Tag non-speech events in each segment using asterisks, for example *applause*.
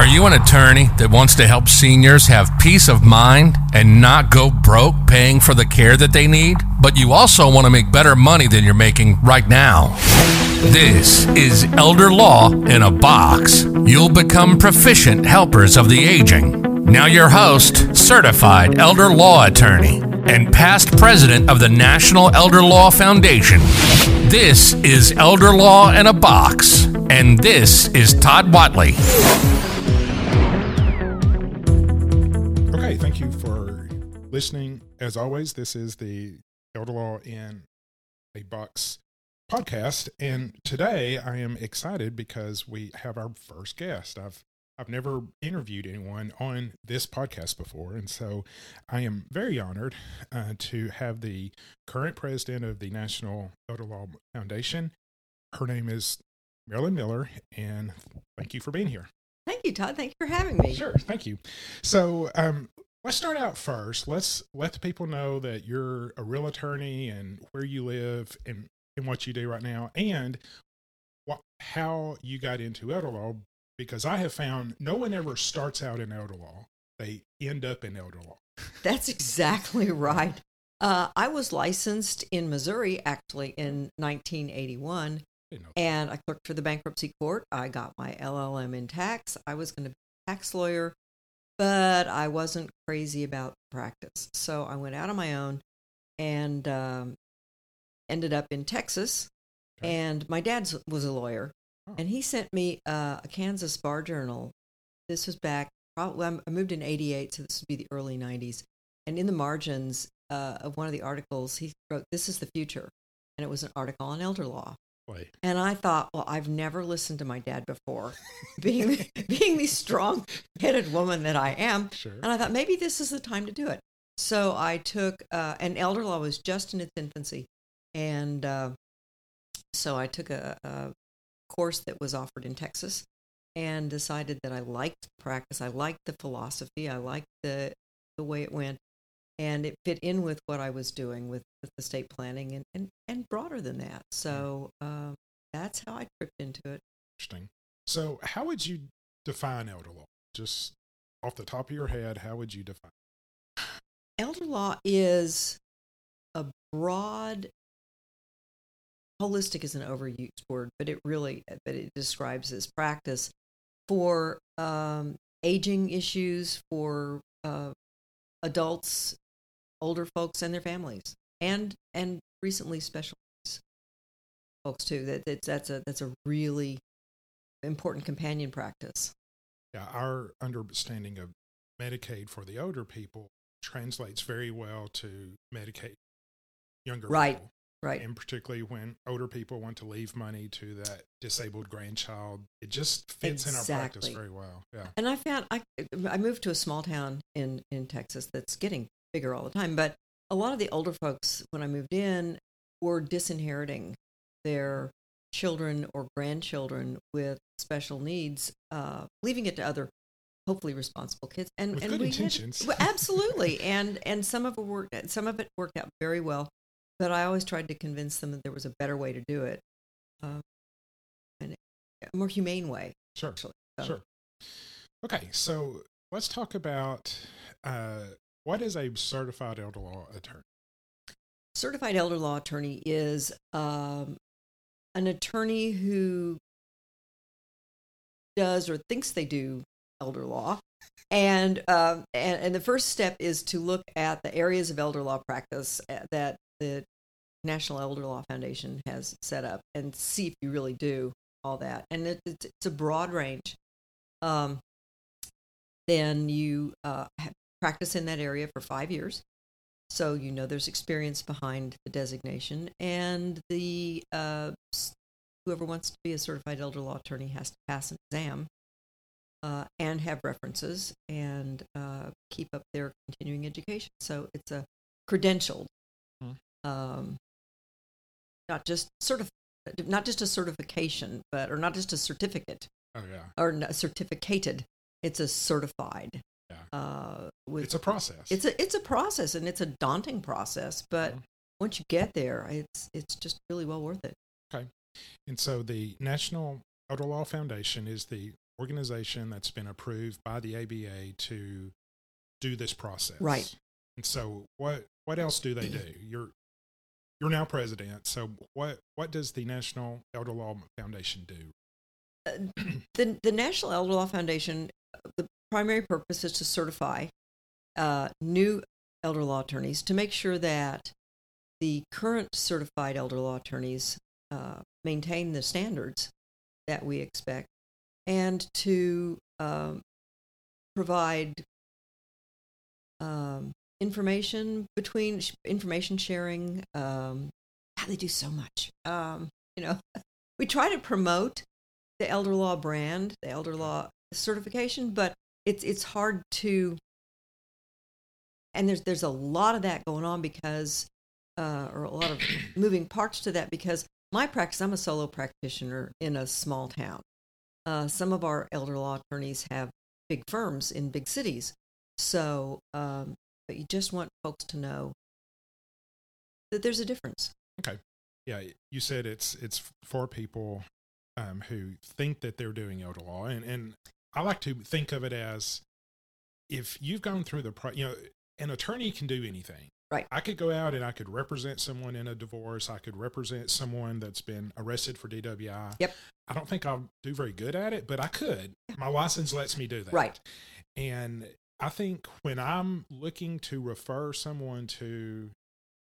Are you an attorney that wants to help seniors have peace of mind and not go broke paying for the care that they need? But you also want to make better money than you're making right now. This is Elder Law in a Box. You'll become proficient helpers of the aging. Now, your host, certified elder law attorney and past president of the National Elder Law Foundation. This is Elder Law in a Box, and this is Todd Whatley. Listening. As always, this is the Elder Law in a Box podcast, and today I am excited because we have our first guest. I've I've never interviewed anyone on this podcast before, and so I am very honored uh, to have the current president of the National Elder Law Foundation. Her name is Marilyn Miller, and thank you for being here. Thank you, Todd. Thank you for having me. Sure, thank you. So, um, let's start out first. Let's let the people know that you're a real attorney and where you live and, and what you do right now, and what how you got into elder law. Because I have found no one ever starts out in elder law; they end up in elder law. *laughs* That's exactly right. Uh, I was licensed in Missouri actually in 1981, and I clerked for the bankruptcy court. I got my LLM in tax. I was going to be a tax lawyer, but I wasn't crazy about practice. So I went out on my own and um, ended up in Texas. Okay. And my dad was a lawyer, Oh. and he sent me uh, a Kansas Bar Journal. This was back, probably, I'm- moved in 88, so this would be the early 90s. And in the margins uh, of one of the articles, he wrote, This is the future. And it was an article on elder law. Play. And I thought, well, I've never listened to my dad before, *laughs* being being the strong-headed woman that I am. Sure. And I thought maybe this is the time to do it. So I took, uh, and elder law was just in its infancy, and uh, so I took a, a course that was offered in Texas, and decided that I liked the practice, I liked the philosophy, I liked the the way it went, and it fit in with what I was doing with, with the state planning and, and and broader than that. So um, that's how I tripped into it. Interesting. So, how would you define elder law? Just off the top of your head, how would you define? *sighs* elder law is a broad holistic is an overused word but it really but it describes this practice for um, aging issues for uh, adults older folks and their families and and recently special folks too that that's that's a that's a really important companion practice Yeah, our understanding of Medicaid for the older people translates very well to Medicaid younger Right. people. right And particularly when older people want to leave money to that disabled grandchild, it just fits in our practice very well. Yeah. And I found I I moved to a small town in in Texas that's getting bigger all the time, but a lot of the older folks when I moved in were disinheriting their children or grandchildren with special needs, uh, leaving it to other hopefully responsible kids. And With and good we had- intentions. well, absolutely, and and some of it worked. Some of it worked out very well, but I always tried to convince them that there was a better way to do it, uh, and a more humane way. Sure. Actually, So- Sure. Okay, so let's talk about uh, what is a certified elder law attorney? certified elder law attorney is um, an attorney who does or thinks they do elder law. And, um, and and the first step is to look at the areas of elder law practice uh, that the national elder law foundation has set up and see if you really do all that. And it, it's, it's a broad range. Um, then you uh, practice in that area for five years so you know there's experience behind the designation, and the uh, whoever wants to be a certified elder law attorney has to pass an exam uh, and have references and uh, keep up their continuing education. So it's a credentialed, Hmm. um, not just certif- not just a certification, but or not just a certificate Oh yeah, or certificated. It's a certified. Uh, with it's a process. it's a it's a process and it's a daunting process, but Mhm. once you get there, it's it's just really well worth it. Okay, and so the National Elder Law Foundation is the organization that's been approved by the ABA to do this process. Right. And so what what else do they do? *clears throat* You're you're now president. So what what does the National Elder Law Foundation do? the the National Elder Law Foundation, the primary purpose is to certify uh, new elder law attorneys to make sure that the current certified elder law attorneys uh, maintain the standards that we expect, and to um, provide um, information between information sharing. Um, they do so much. Um, you know, *laughs* we try to promote the elder law brand, the elder law certification, but it's it's hard to and there's there's a lot of that going on because uh, or a lot of *clears throat* moving parts to that because my practice I'm a solo practitioner in a small town. Uh, some of our elder law attorneys have big firms in big cities, so um, but you just want folks to know that there's a difference. Okay, yeah, you said it's it's for people um, who think that they're doing elder law, and and I like to think of it as if you've gone through the pro, you know, an attorney can do anything. Right. I could go out and I could represent someone in a divorce. I could represent someone that's been arrested for DWI. Yep. I don't think I'll do very good at it, but I could. My license lets me do that. Right. And I think when I'm looking to refer someone to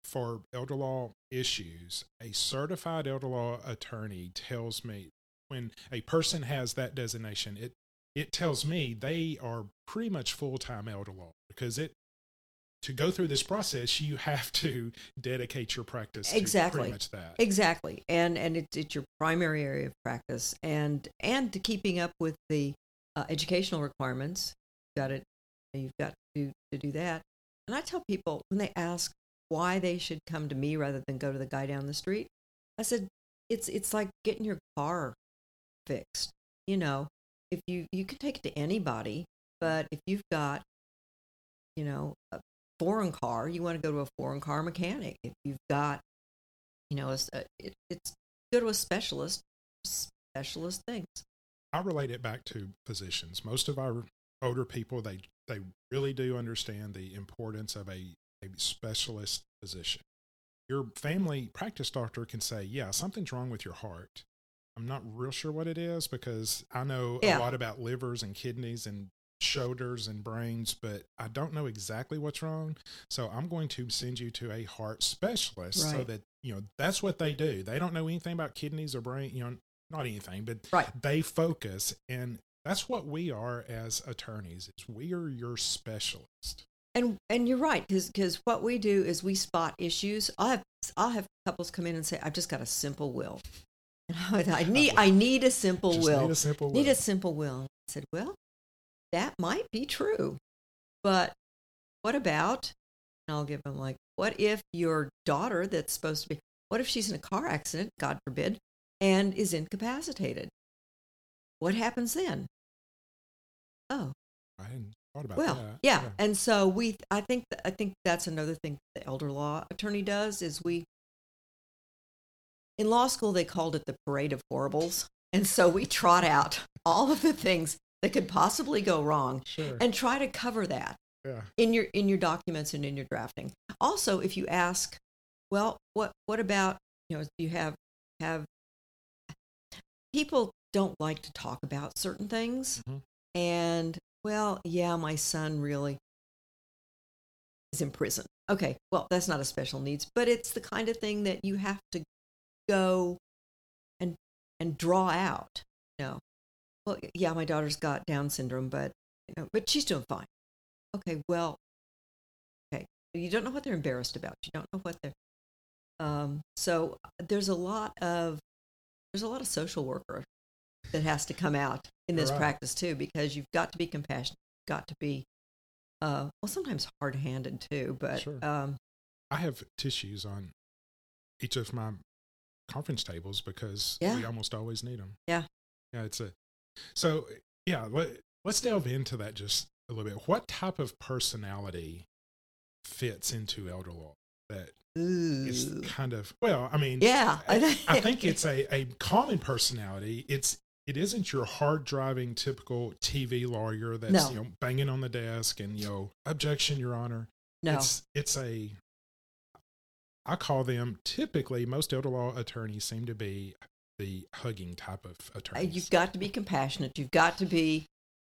for elder law issues, a certified elder law attorney tells me when a person has that designation, it it tells me they are pretty much full time elder law because it to go through this process you have to dedicate your practice exactly pretty much that. Exactly. And and it's, it's your primary area of practice. And and to keeping up with the uh, educational requirements you've got it you've got to do, to do that. And i tell people when they ask why they should come to me rather than go to the guy down the street i said it's it's like getting your car fixed you know if you you can take it to anybody but if you've got you know a foreign car you want to go to a foreign car mechanic. If you've got you know a, it, it's go to a specialist specialist things. I relate it back to physicians. Most of our older people they they really do understand the importance of a, a specialist physician. Your family practice doctor can say yeah something's wrong with your heart I'm not real sure what it is because I know Yeah. a lot about livers and kidneys and shoulders and brains, but I don't know exactly what's wrong. So I'm going to send you to a heart specialist so that, you know, that's what they do. They don't know anything about kidneys or brain, you know, not anything, but Right. they focus and that's what we are as attorneys. Is we are your specialist. and and you're right because because what we do is we spot issues i'll have i'll have couples come in and say i've just got a simple will *laughs* I, I need i need a simple Just will need a simple need will. a simple will. I said, well, that might be true, but what about? And I'll give them like, what if your daughter that's supposed to be, what if she's in a car accident, God forbid, and is incapacitated? What happens then? Oh, I hadn't thought about well, that. yeah. And so we, I think, I think that's another thing the elder law attorney does is we, in law school, they called it the parade of horribles. And so we trot out all of the things that could possibly go wrong Sure. and try to cover that yeah. in your in your documents and in your drafting. Also, if you ask, well, what what about you know you have have people don't like to talk about certain things, Mhm. and well, yeah, my son really is in prison. Okay, well, that's not a special needs, but it's the kind of thing that you have to go and and draw out. You know, well, yeah, my daughter's got Down syndrome, but you know, but she's doing fine. Okay, well, okay, you don't know what they're embarrassed about. You don't know what they're. Um, so there's a lot of there's a lot of social worker that has to come out in this Right. practice too, because you've got to be compassionate, you've got to be, uh, well, sometimes hard-handed too, but Sure. um, I have tissues on each of my conference tables because Yeah. we almost always need them. Yeah. Yeah, it's a so yeah. Let, let's delve into that just a little bit. What type of personality fits into elder law that is ooh. kind of well? I mean, yeah, I, I think it's a, a common personality. It's it isn't your hard driving typical TV lawyer that's No. you know banging on the desk and you know objection, Your Honor. No. It's it's a I call them typically most elder law attorneys seem to be the hugging type of Uh, attorneys. You've got to be compassionate. You've got to be,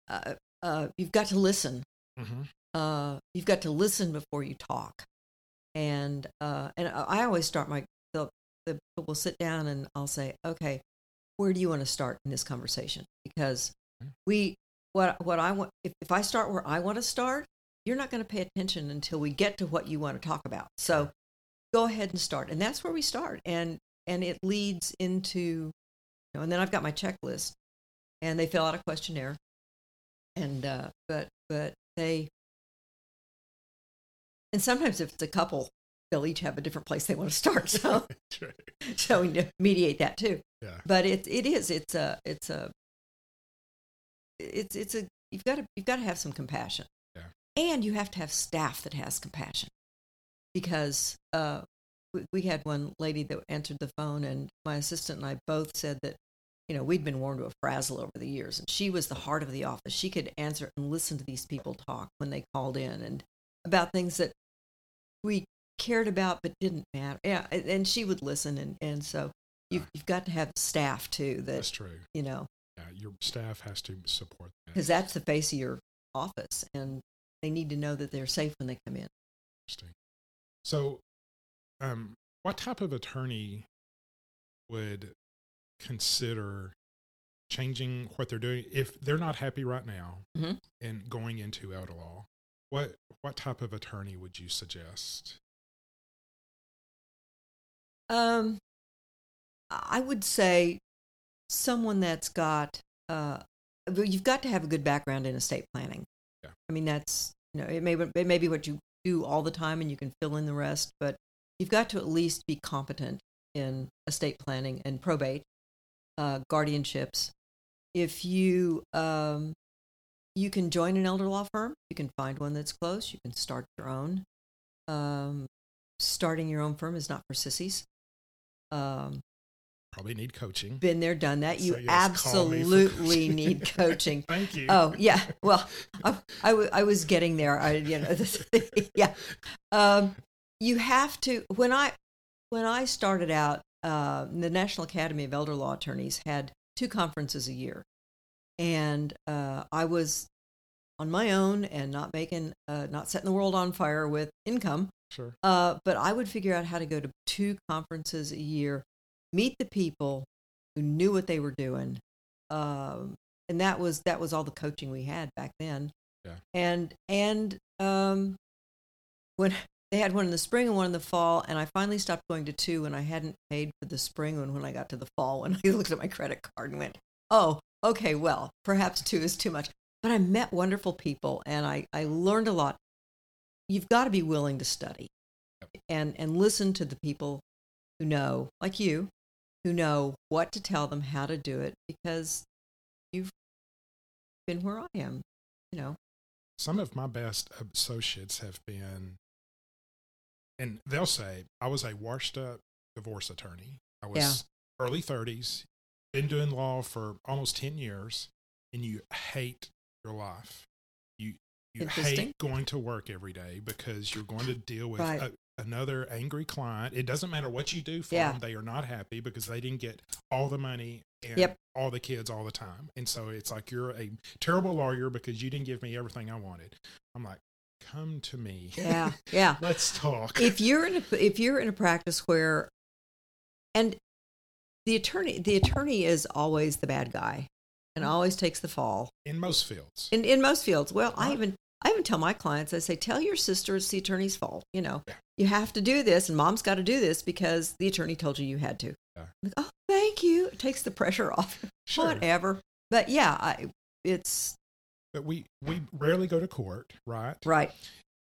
uh, uh, you've got to listen. Mhm. Uh, you've got to listen before you talk. And uh, and I always start my the the we'll sit down and I'll say, okay, where do you want to start in this conversation? Because Mm. we what what I want if, if I start where I want to start, you're not going to pay attention until we get to what you want to talk about. So go ahead and start, and that's where we start, and and it leads into, you know, and then I've got my checklist, and they fill out a questionnaire, and uh, but but they, and sometimes if it's a couple, they'll each have a different place they want to start, *laughs* so Sure. so we mediate that too. Yeah. But it it is it's a it's a it's it's a you've got to you've got to have some compassion. Yeah. And you have to have staff that has compassion. Because uh we, we had one lady that answered the phone and my assistant and I both said that you know, we'd been worn to a frazzle over the years and she was the heart of the office. She could answer and listen to these people talk when they called in and about things that we cared about but didn't matter. Yeah, and- she would listen and and so you've you've got to have staff too That's true. you know Yeah, your staff has to support that. because that's the face of your office and they need to know that they're safe when they come in Interesting. So, um, what type of attorney would consider changing what they're doing if they're not happy right now Mhm. and going into elder law? What what type of attorney would you suggest? um i would say someone that's got uh you've got to have a good background in estate planning Yeah. i mean that's you know it may it may be what you do all the time and you can fill in the rest but you've got to at least be competent in estate planning and probate uh, guardianships. If you um, you can join an elder law firm you can find one that's close you can start your own. Um, starting your own firm is not for sissies. Um, Probably need coaching. been there done that you So yes, call me for absolutely need *laughs* coaching Thank you. Oh yeah. Well, I, I, w- I was getting there. I you know *laughs* yeah. Um, you have to when I when I started out, uh, the National Academy of Elder Law Attorneys had two conferences a year, and uh, I was on my own and not making uh, not setting the world on fire with income. Sure. Uh, but I would figure out how to go to two conferences a year, meet the people who knew what they were doing, um, and that was that was all the coaching we had back then. Yeah. And and um, when they had one in the spring and one in the fall, and I finally stopped going to two, and I hadn't paid for the spring one when I got to the fall. When I *laughs* looked at my credit card and went, "Oh, okay, well, perhaps two is too much." But I met wonderful people, and I I learned a lot you've got to be willing to study and and listen to the people who know like you who know what to tell them how to do it because you've been where i am you know Some of my best associates have been, and they'll say, I was a washed up divorce attorney. I was Yeah. early 30s, been doing law for almost 10 years, and you hate your life. You, you hate going to work every day because you're going to deal with Right. Another angry client. It doesn't matter what you do for Yeah. them, they are not happy because they didn't get all the money and Yep. all the kids all the time. And so it's like you're a terrible lawyer because you didn't give me everything I wanted. I'm like, come to me. yeah *laughs* yeah Let's talk. if you're in a if you're in a practice where and the attorney the attorney is always the bad guy and always takes the fall in most fields. in in most fields. Well, I Uh-huh. even I even tell my clients, I say, tell your sister it's the attorney's fault. You know, Yeah. you have to do this, and mom's got to do this because the attorney told you you had to. Yeah. Like, oh, thank you. It takes the pressure *laughs* off. Sure. Whatever. But yeah, I, it's But we we rarely go to court, right? right.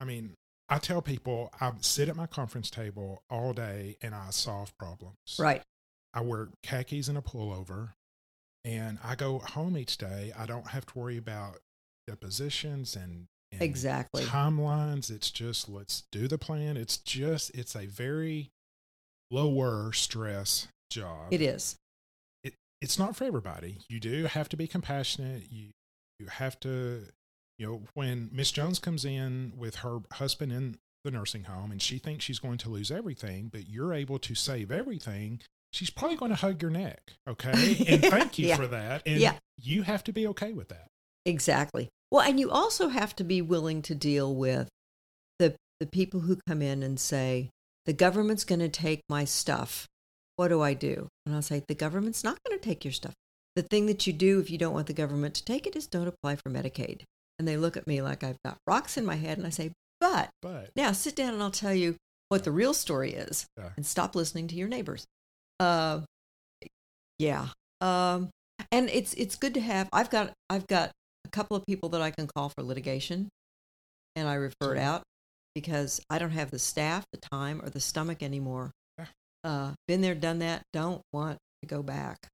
I mean, I tell people I sit at my conference table all day and I solve problems. Right. I wear khakis and a pullover, and I go home each day. I don't have to worry about depositions and, and Exactly. timelines. It's just let's do the plan. It's just it's a very lower stress job. It is. It it's not for everybody. You do have to be compassionate. You you have to, you know, when Miss Jones comes in with her husband in the nursing home and she thinks she's going to lose everything, but you're able to save everything, she's probably going to hug your neck. Okay. *laughs* And thank you Yeah. for that. And Yeah. you have to be okay with that. Exactly. Well, and you also have to be willing to deal with the the people who come in and say, "The government's going to take my stuff. What do I do?" And I'll say, "The government's not going to take your stuff. The thing that you do if you don't want the government to take it is don't apply for Medicaid." And they look at me like I've got rocks in my head, and I say, "But But now sit down and I'll tell you what the real story is, Yeah. and stop listening to your neighbors." Uh, yeah. Um, and it's it's good to have. I've got I've got a couple of people that I can call for litigation, and I refer it out because I don't have the staff, the time, or the stomach anymore. Uh, been there, done that. Don't want to go back.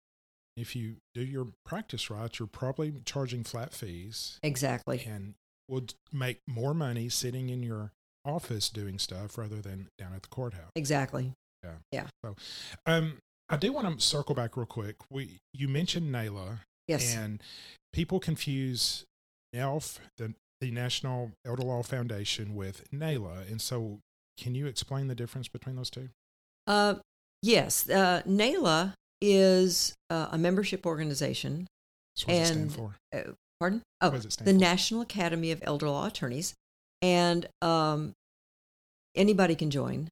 if you do your practice right, you're probably charging flat fees Exactly. and would make more money sitting in your office doing stuff rather than down at the courthouse. Exactly. Yeah. Yeah. So, um, I do want to circle back real quick. We you mentioned NALA, Yes. and people confuse NELF, the the National Elder Law Foundation, with NALA, and so can you explain the difference between those two? Uh, yes. Uh, NALA is uh, a membership organization. So what does it stand And- for? Uh, pardon? Oh, What does it stand the for? National Academy of Elder Law Attorneys, and um, anybody can join.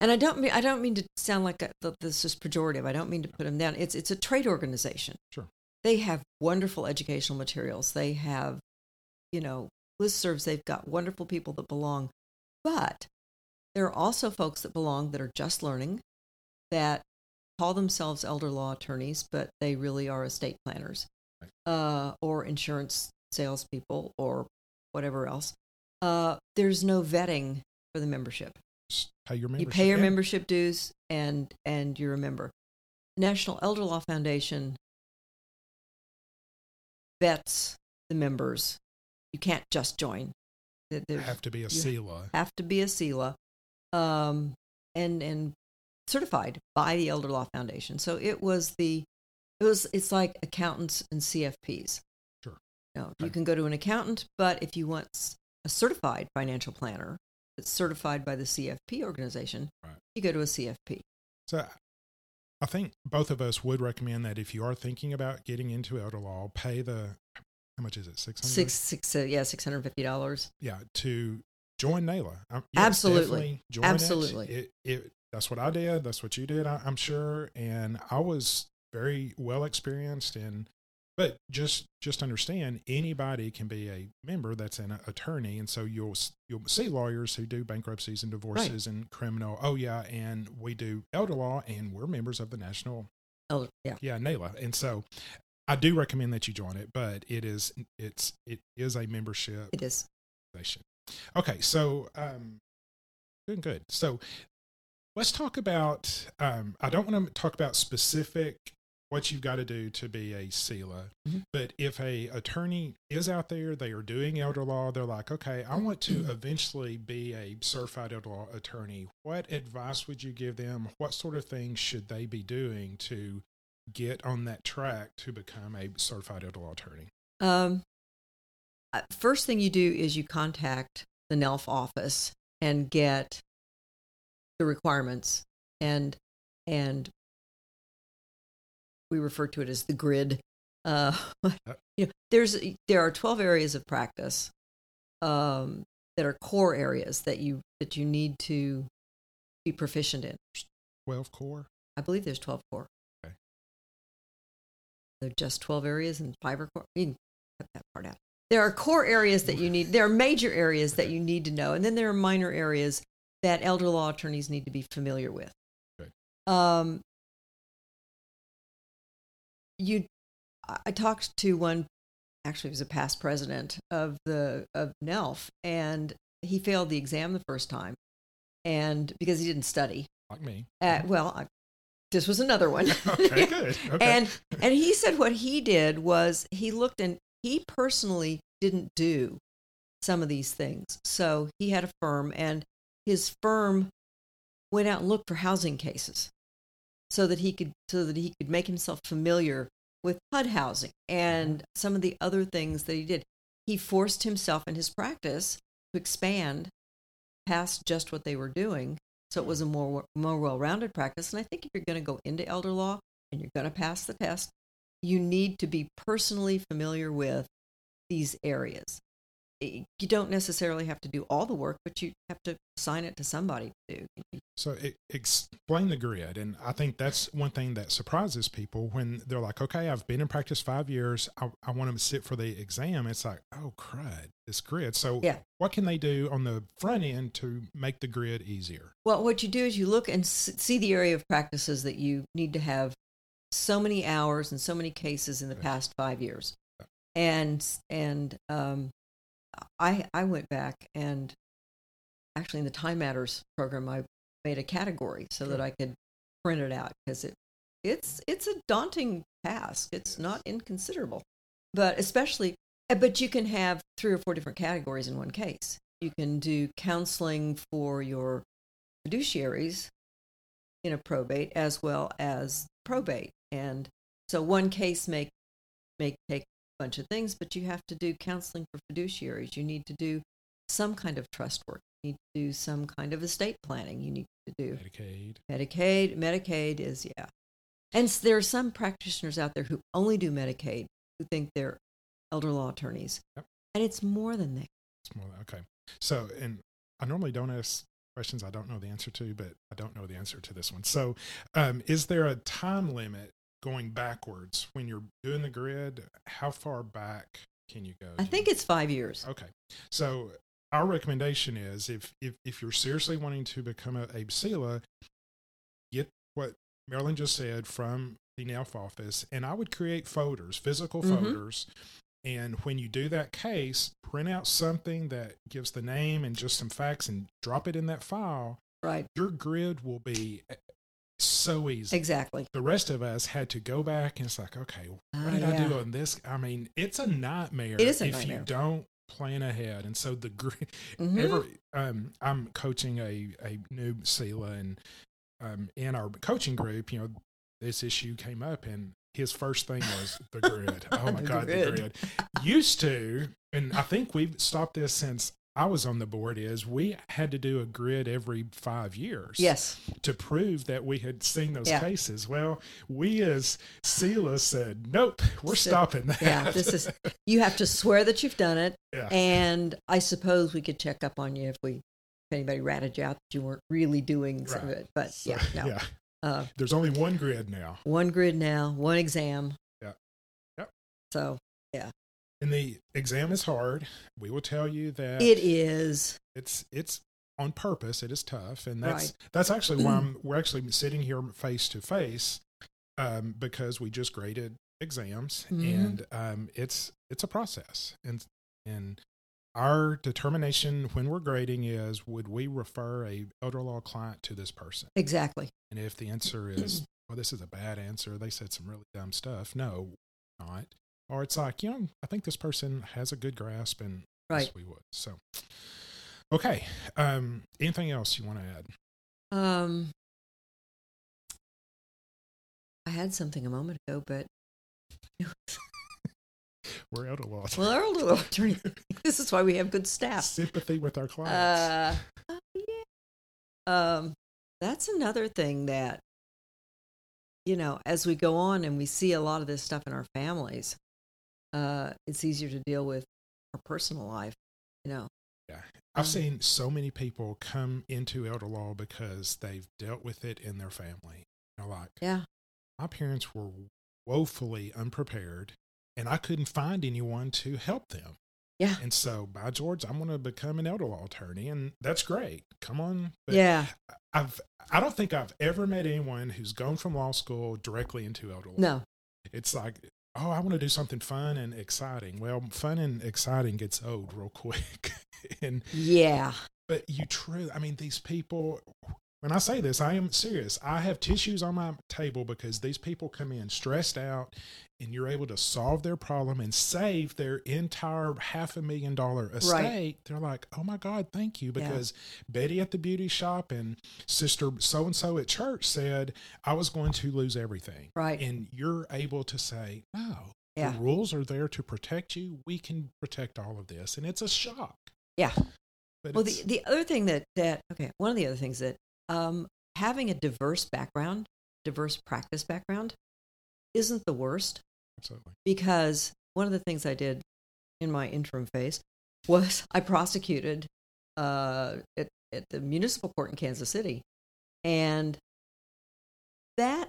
And I don't mean I don't mean to sound like a, this is pejorative. I don't mean to put them down. It's it's a trade organization. Sure. They have wonderful educational materials. They have, you know, listservs. They've got wonderful people that belong, but there are also folks that belong that are just learning, that call themselves elder law attorneys, but they really are estate planners uh, or insurance salespeople or whatever else. Uh, there's no vetting for the membership. Pay your You pay your Yeah. membership dues, and and you're a member. National Elder Law Foundation vets the members. You can't just join. There- there's- have to be a you CELA. have to be a CELA, um, and and certified by the Elder Law Foundation. So it was the, it was it's like accountants and CFPs. Sure. No, you Okay. can go to an accountant, but if you want a certified financial planner that's certified by the CFP organization, Right. you go to a CFP. So I think both of us would recommend that if you are thinking about getting into elder law, pay the how much is it? Six hundred. Six six uh, yeah six hundred fifty dollars. Yeah, to join NALA. Um, yes, Absolutely. join Absolutely. It. It, it. That's what I did. That's what you did. I, I'm sure, and I was very well experienced. And but just just understand, anybody can be a member that's an attorney, and so you'll you'll see lawyers who do bankruptcies and divorces and criminal. Oh yeah, and we do elder law, and we're members of the national Oh yeah. yeah NALA, and so. I do recommend that you join it, but it is it's it is a membership It is. Okay, so um, doing good. So let's talk about. Um, I don't want to talk about specific what you've got to do to be a CELA, Mhm. but if a attorney is out there, they are doing elder law, they're like, okay, I want to eventually be a certified elder law attorney. What advice would you give them? What sort of things should they be doing to get on that track to become a certified elder law attorney? Um, first thing you do is you contact the NELF office and get the requirements and and we refer to it as the grid. *laughs* Uh, you know, there's there are twelve areas of practice um, that are core areas that you that you need to be proficient in. Twelve core. I believe there's 12 core. Okay. There are just 12 areas and five are core. You can cut that part out. There are core areas that you need. There are major areas that you need to know, and then there are minor areas that elder law attorneys need to be familiar with. Good. Um, you, I talked to one. Actually, was a past president of the of NELF, and he failed the exam the first time, and because he didn't study. Like me. Uh, well, I, this was another one. *laughs* okay, good. Okay. *laughs* and and he said what he did was he looked and he personally didn't do some of these things. So he had a firm and his firm went out and looked for housing cases. So that he could so that he could make himself familiar with HUD housing and mm-hmm. some of the other things that he did. He forced himself in his practice to expand past just what they were doing, so it was a more more well-rounded practice. And I think if you're going to go into elder law and you're going to pass the test, you need to be personally familiar with these areas. You don't necessarily have to do all the work, but you have to assign it to somebody to do. So it, explain the grid, and I think that's one thing that surprises people when they're like, "Okay, I've been in practice five years. I, I want to sit for the exam." It's like, "Oh crud, this grid." So yeah. what can they do on the front end to make the grid easier? Well, what you do is you look and see the area of practices that you need to have so many hours and so many cases in the past five years, and and um, I I went back and actually in the Time Matters program I made a category so that I could print it out because it it's it's a daunting task. It's not inconsiderable, but especially eh, but you can have three or four different categories in one case. You can do counseling for your fiduciaries in a probate as well as probate, and so one case may may take bunch of things, but you have to do counseling for fiduciaries. You need to do some kind of trust work. You need to do some kind of estate planning. You need to do Medicaid. Medicaid. Medicaid is, yeah. And there are some practitioners out there who only do Medicaid who think they're elder law attorneys. Yep. And it's more than that. It's more than, okay. So, and I normally don't ask questions I don't know the answer to, but I don't know the answer to this one. So, um, is there a time limit going backwards when you're doing the grid how far back can you go i think it's five years okay so our recommendation is if if, if you're seriously wanting to become a, a CELA, get what Marilyn just said from the NELF office, and I would create folders, physical mm-hmm. folders. And when you do that case, print out something that gives the name and just some facts and drop it in that file. Right. Your grid will be so easy. Exactly. The rest of us had to go back and it's like, okay, what uh, did yeah. I do on this? I mean, it's a nightmare it is a if nightmare. you don't plan ahead. And so the mm-hmm. ever um, I'm coaching a a new CELA and um, in our coaching group, you know, this issue came up and his first thing was *laughs* the grid. Oh my god, grid. the grid. Used to, and I think we've stopped this since I was on the board is we had to do a grid every five years. Yes. To prove that we had seen those yeah. cases. Well, we as CELA said, nope, we're so, stopping that. Yeah, this is, you have to swear that you've done it. Yeah. And I suppose we could check up on you if we, if anybody ratted you out that you weren't really doing right. some of it. But so, yeah, *laughs* no. Yeah. Uh, There's only one grid now. One grid now, one exam. Yeah. Yep. So, yeah. And the exam is hard. We will tell you that it is. It's it's on purpose. It is tough, and that's right. that's actually why *clears throat* I'm, we're actually sitting here face to face um, because we just graded exams, mm-hmm. and um, it's it's a process, and and our determination when we're grading is would we refer a elder law client to this person exactly and if the answer is *clears throat* well this is a bad answer they said some really dumb stuff no not or it's like you know i think this person has a good grasp and right. yes, we would so. Okay um anything else you want to add? Um i had something a moment ago but *laughs* we're elder law well elder law attorney *laughs* this is why we have good staff. Sympathy with our clients. Uh, uh yeah. Um that's another thing that you know as we go on and we see a lot of this stuff in our families uh, it's easier to deal with our personal life, you know. Yeah. I've um, seen so many people come into elder law because they've dealt with it in their family. You know, like, yeah, my parents were woefully unprepared and I couldn't find anyone to help them. Yeah. And so, by George, I'm going to become an elder law attorney, and that's great. Come on. But yeah. I've I don't think I've ever met anyone who's gone from law school directly into elder law. No. It's like oh, I want to do something fun and exciting. Well, fun and exciting gets old real quick. *laughs* and yeah. But you true, I mean, these people, when I say this, I am serious. I have tissues on my table because these people come in stressed out and you're able to solve their problem and save their entire half a million dollar estate, they're like, oh my God, thank you. Yeah. Because Betty at the beauty shop and sister so and so at church said I was going to lose everything. Right. And you're able to say, no, Yeah. the rules are there to protect you. We can protect all of this. And it's a shock. Yeah. But Well, the, the other thing that, that, okay, one of the other things that um, having a diverse background, diverse practice background, isn't the worst absolutely. because one of the things I did in my interim phase was *laughs* I prosecuted uh, at, at the municipal court in Kansas City. And that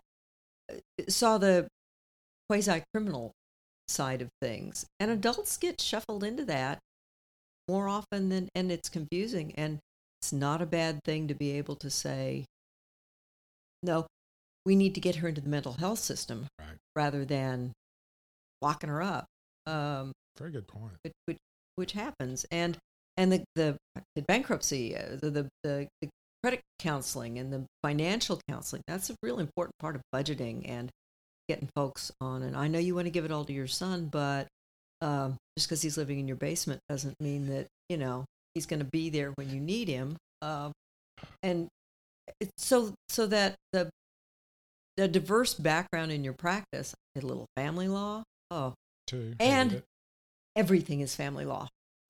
uh, saw the quasi criminal side of things. And adults get shuffled into that more often than, and it's confusing. And it's not a bad thing to be able to say, no, we need to get her into the mental health system Right. rather than locking her up, um, Very good point. which, which which happens, and and the the, the bankruptcy, uh, the, the the the credit counseling and the financial counseling. That's a real important part of budgeting and getting folks on. And I know you want to give it all to your son, but um, just because he's living in your basement doesn't mean that you know he's going to be there when you need him. Um, and it's so so that the the diverse background in your practice, a little family law. Oh, Too. And- everything is family law. *laughs*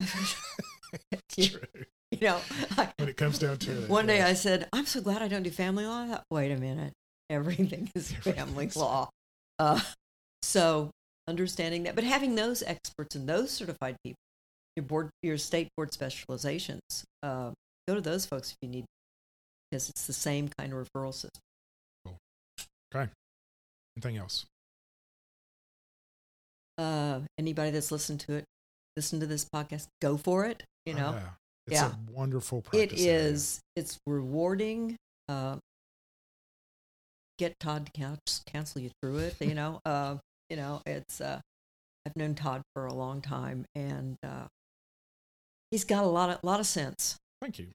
you, True. *laughs* you know, I, When it comes down to it. one day I said, "I'm so glad I don't do family law." I thought, Wait a minute, everything is *laughs* family law. Uh, so understanding that, but having those experts and those certified people, your board, your state board specializations, uh, go to those folks if you need, because it's the same kind of referral system. Cool. Okay. Anything else? Uh, anybody that's listened to it, listen to this podcast, go for it. You Oh, know, yeah. It's Yeah. a wonderful it practice. area. it's rewarding uh, get todd to counsel you through it you know uh, *laughs* you know it's uh, i've known todd for a long time and uh, he's got a lot of lot of sense Thank you.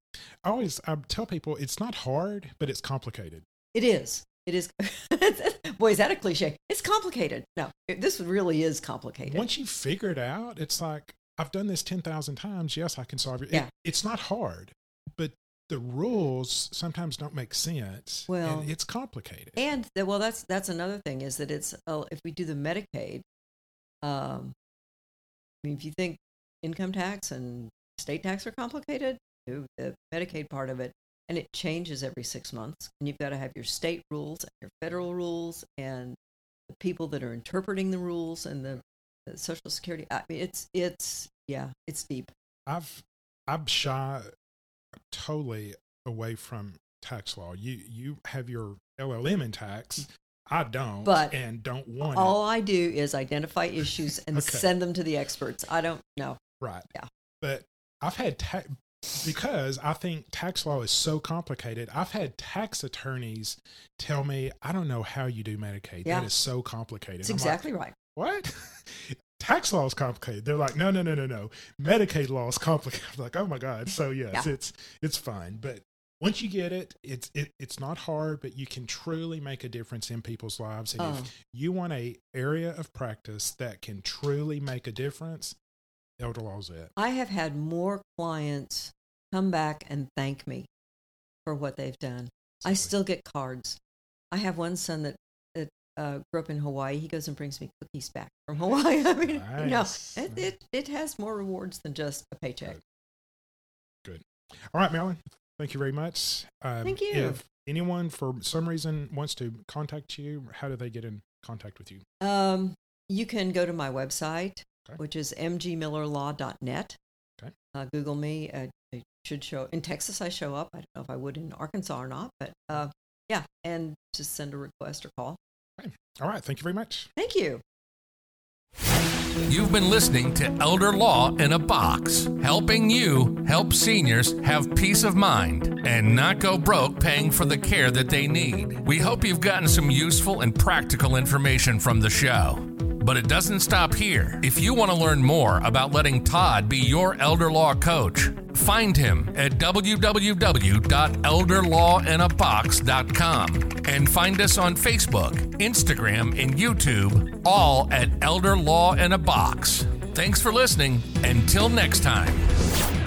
I always I tell people it's not hard, but it's complicated. it is it is *laughs* boy is that a cliche it's complicated no it, this really is complicated Once you figure it out, it's like I've done this ten thousand times. Yes, I can solve it. Yeah. it. It's not hard, but the rules sometimes don't make sense. Well, and it's complicated. And the, well, that's that's another thing is that it's uh, if we do the Medicaid, um, I mean, if you think income tax and state tax are complicated, do the Medicaid part of it, and it changes every six months, and you've got to have your state rules and your federal rules and the people that are interpreting the rules and the, the Social Security. I mean, it's it's yeah, it's deep. I've I'm shy totally away from tax law. You you have your LLM in tax. Mm. I don't, But and don't want All I do is identify issues and *laughs* Okay. send them to the experts. I don't know. Right. Yeah. But I've had ta- because I think tax law is so complicated. I've had tax attorneys tell me, "I don't know how you do Medicaid. Yeah. That is so complicated." It's I'm like, exactly right. what? *laughs* Tax law is complicated. They're like, no, no, no, no, no. Medicaid law is complicated. *laughs* I'm like, oh my god. So yes, Yeah. it's it's fine. But once you get it, it's it, it's not hard, but you can truly make a difference in people's lives. And Oh. if mm. you want a area of practice that can truly make a difference, elder law's it. I have had more clients come back and thank me for what they've done. I still get cards. I have one son that, that uh, grew up in Hawaii. He goes and brings me cookies back from Hawaii. *laughs* I mean, you know, it, it, it has more rewards than just a paycheck. Good. All right, Marilyn. Thank you very much. Um, Thank you. If anyone for some reason wants to contact you, how do they get in contact with you? Um, you can go to my website, Okay. which is mgmillerlaw.net. Okay. Uh, Google me. Uh, should show in Texas. I show up. I don't know if I would in Arkansas or not, but uh, yeah, and just send a request or call. All right. Thank you very much. Thank you. You've been listening to Elder Law in a Box, helping you help seniors have peace of mind and not go broke paying for the care that they need. We hope you've gotten some useful and practical information from the show. But it doesn't stop here. If you want to learn more about letting Todd be your elder law coach, find him at www.elderlawinabox.com and find us on Facebook, Instagram, and YouTube, all at Elder Law in a Box. Thanks for listening. Until next time.